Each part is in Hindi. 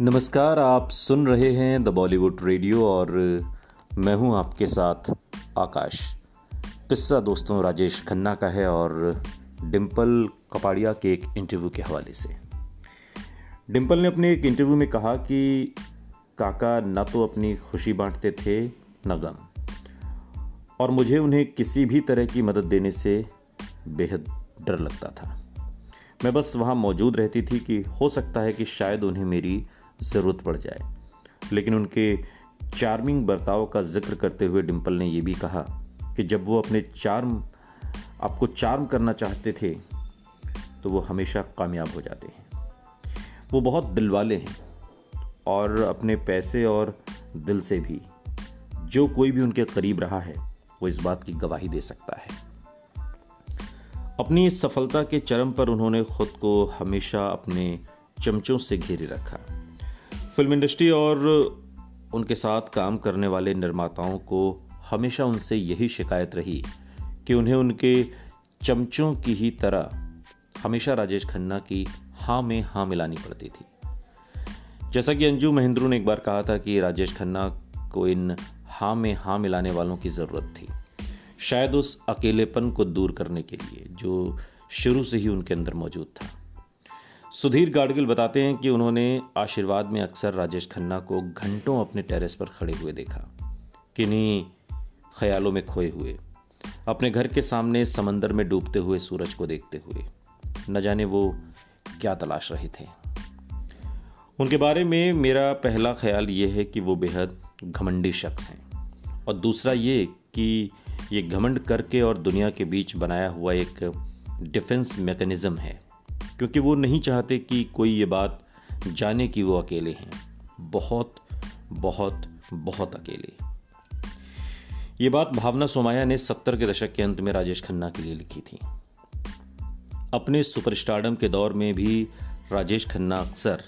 नमस्कार, आप सुन रहे हैं द बॉलीवुड रेडियो और मैं हूँ आपके साथ आकाश। किस्सा दोस्तों, राजेश खन्ना का है और डिम्पल कपाड़िया के एक इंटरव्यू के हवाले से। डिम्पल ने अपने एक इंटरव्यू में कहा कि काका न तो अपनी खुशी बांटते थे, न गम। और मुझे उन्हें किसी भी तरह की मदद देने से बेहद डर लगता था। मैं बस वहाँ मौजूद रहती थी कि हो सकता है कि शायद उन्हें मेरी ज़रूरत पड़ जाए। लेकिन उनके चार्मिंग बर्ताव का ज़िक्र करते हुए डिम्पल ने यह भी कहा कि जब वो अपने चार्म, आपको चार्म करना चाहते थे तो वो हमेशा कामयाब हो जाते हैं। वो बहुत दिल वाले हैं और अपने पैसे और दिल से भी। जो कोई भी उनके करीब रहा है, वो इस बात की गवाही दे सकता है। अपनी इस सफलता के चरम पर उन्होंने खुद को हमेशा अपने चमचों से घेरे रखा। फ़िल्म इंडस्ट्री और उनके साथ काम करने वाले निर्माताओं को हमेशा उनसे यही शिकायत रही कि उन्हें उनके चमचों की ही तरह हमेशा राजेश खन्ना की हाँ में हाँ मिलानी पड़ती थी। जैसा कि अंजू महेंद्रू ने एक बार कहा था कि राजेश खन्ना को इन हाँ में हाँ मिलाने वालों की ज़रूरत थी। शायद उस अकेलेपन को दूर करने के लिए, जो शुरू से ही उनके अंदर मौजूद था। सुधीर गाडगिल बताते हैं कि उन्होंने आशीर्वाद में अक्सर राजेश खन्ना को घंटों अपने टेरेस पर खड़े हुए देखा, किन्हीं ख्यालों में खोए हुए, अपने घर के सामने समंदर में डूबते हुए सूरज को देखते हुए। न जाने वो क्या तलाश रहे थे। उनके बारे में मेरा पहला ख्याल ये है कि वो बेहद घमंडी शख्स हैं। और दूसरा ये कि ये घमंड करके और दुनिया के बीच बनाया हुआ एक डिफेंस मैकेनिज्म है। क्योंकि वो नहीं चाहते कि कोई ये बात जाने कि वो अकेले हैं। बहुत बहुत बहुत अकेले। ये बात भावना सोमाया ने सत्तर के दशक के अंत में राजेश खन्ना के लिए लिखी थी। अपने सुपरस्टारडम के दौर में भी राजेश खन्ना अक्सर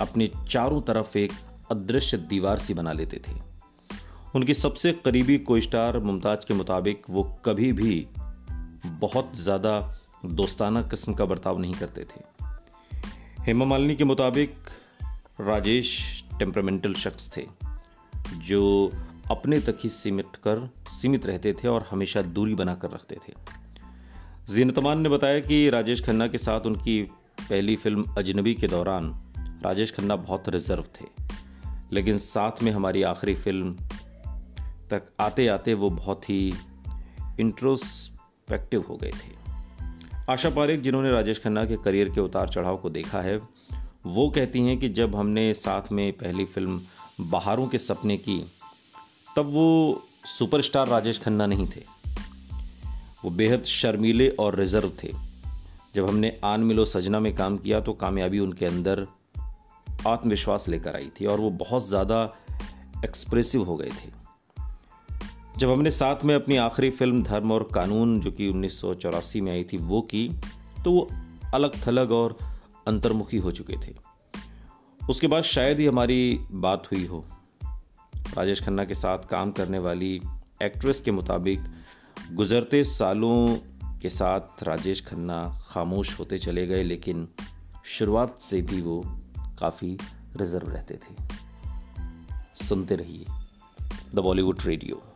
अपने चारों तरफ़ एक अदृश्य दीवार सी बना लेते थे। उनकी सबसे करीबी को स्टार मुमताज़ के मुताबिक वो कभी भी बहुत ज़्यादा दोस्ताना किस्म का बर्ताव नहीं करते थे। हेमा मालिनी के मुताबिक राजेश टेम्परामेंटल शख्स थे, जो अपने तक ही सीमित कर सीमित रहते थे और हमेशा दूरी बनाकर रखते थे। जीनतमान ने बताया कि राजेश खन्ना के साथ उनकी पहली फ़िल्म अजनबी के दौरान राजेश खन्ना बहुत रिज़र्व थे, लेकिन साथ में हमारी आखिरी फ़िल्म तक आते आते वो बहुत ही इंट्रोस्पेक्टिव हो गए थे। आशा पारेख, जिन्होंने राजेश खन्ना के करियर के उतार चढ़ाव को देखा है, वो कहती हैं कि जब हमने साथ में पहली फ़िल्म बहारों के सपने की, तब वो सुपरस्टार राजेश खन्ना नहीं थे। वो बेहद शर्मीले और रिज़र्व थे। जब हमने आन मिलो सजना में काम किया तो कामयाबी उनके अंदर आत्मविश्वास लेकर आई थी और वो बहुत ज़्यादा एक्सप्रेसिव हो गए थे। जब हमने साथ में अपनी आखिरी फ़िल्म धर्म और कानून, जो कि उन्नीस सौ चौरासी में आई थी, वो की तो वो अलग थलग और अंतर्मुखी हो चुके थे। उसके बाद शायद ही हमारी बात हुई हो। राजेश खन्ना के साथ काम करने वाली एक्ट्रेस के मुताबिक गुजरते सालों के साथ राजेश खन्ना खामोश होते चले गए, लेकिन शुरुआत से भी वो काफ़ी रिज़र्व रहते थे। सुनते रहिए द बॉलीवुड रेडियो।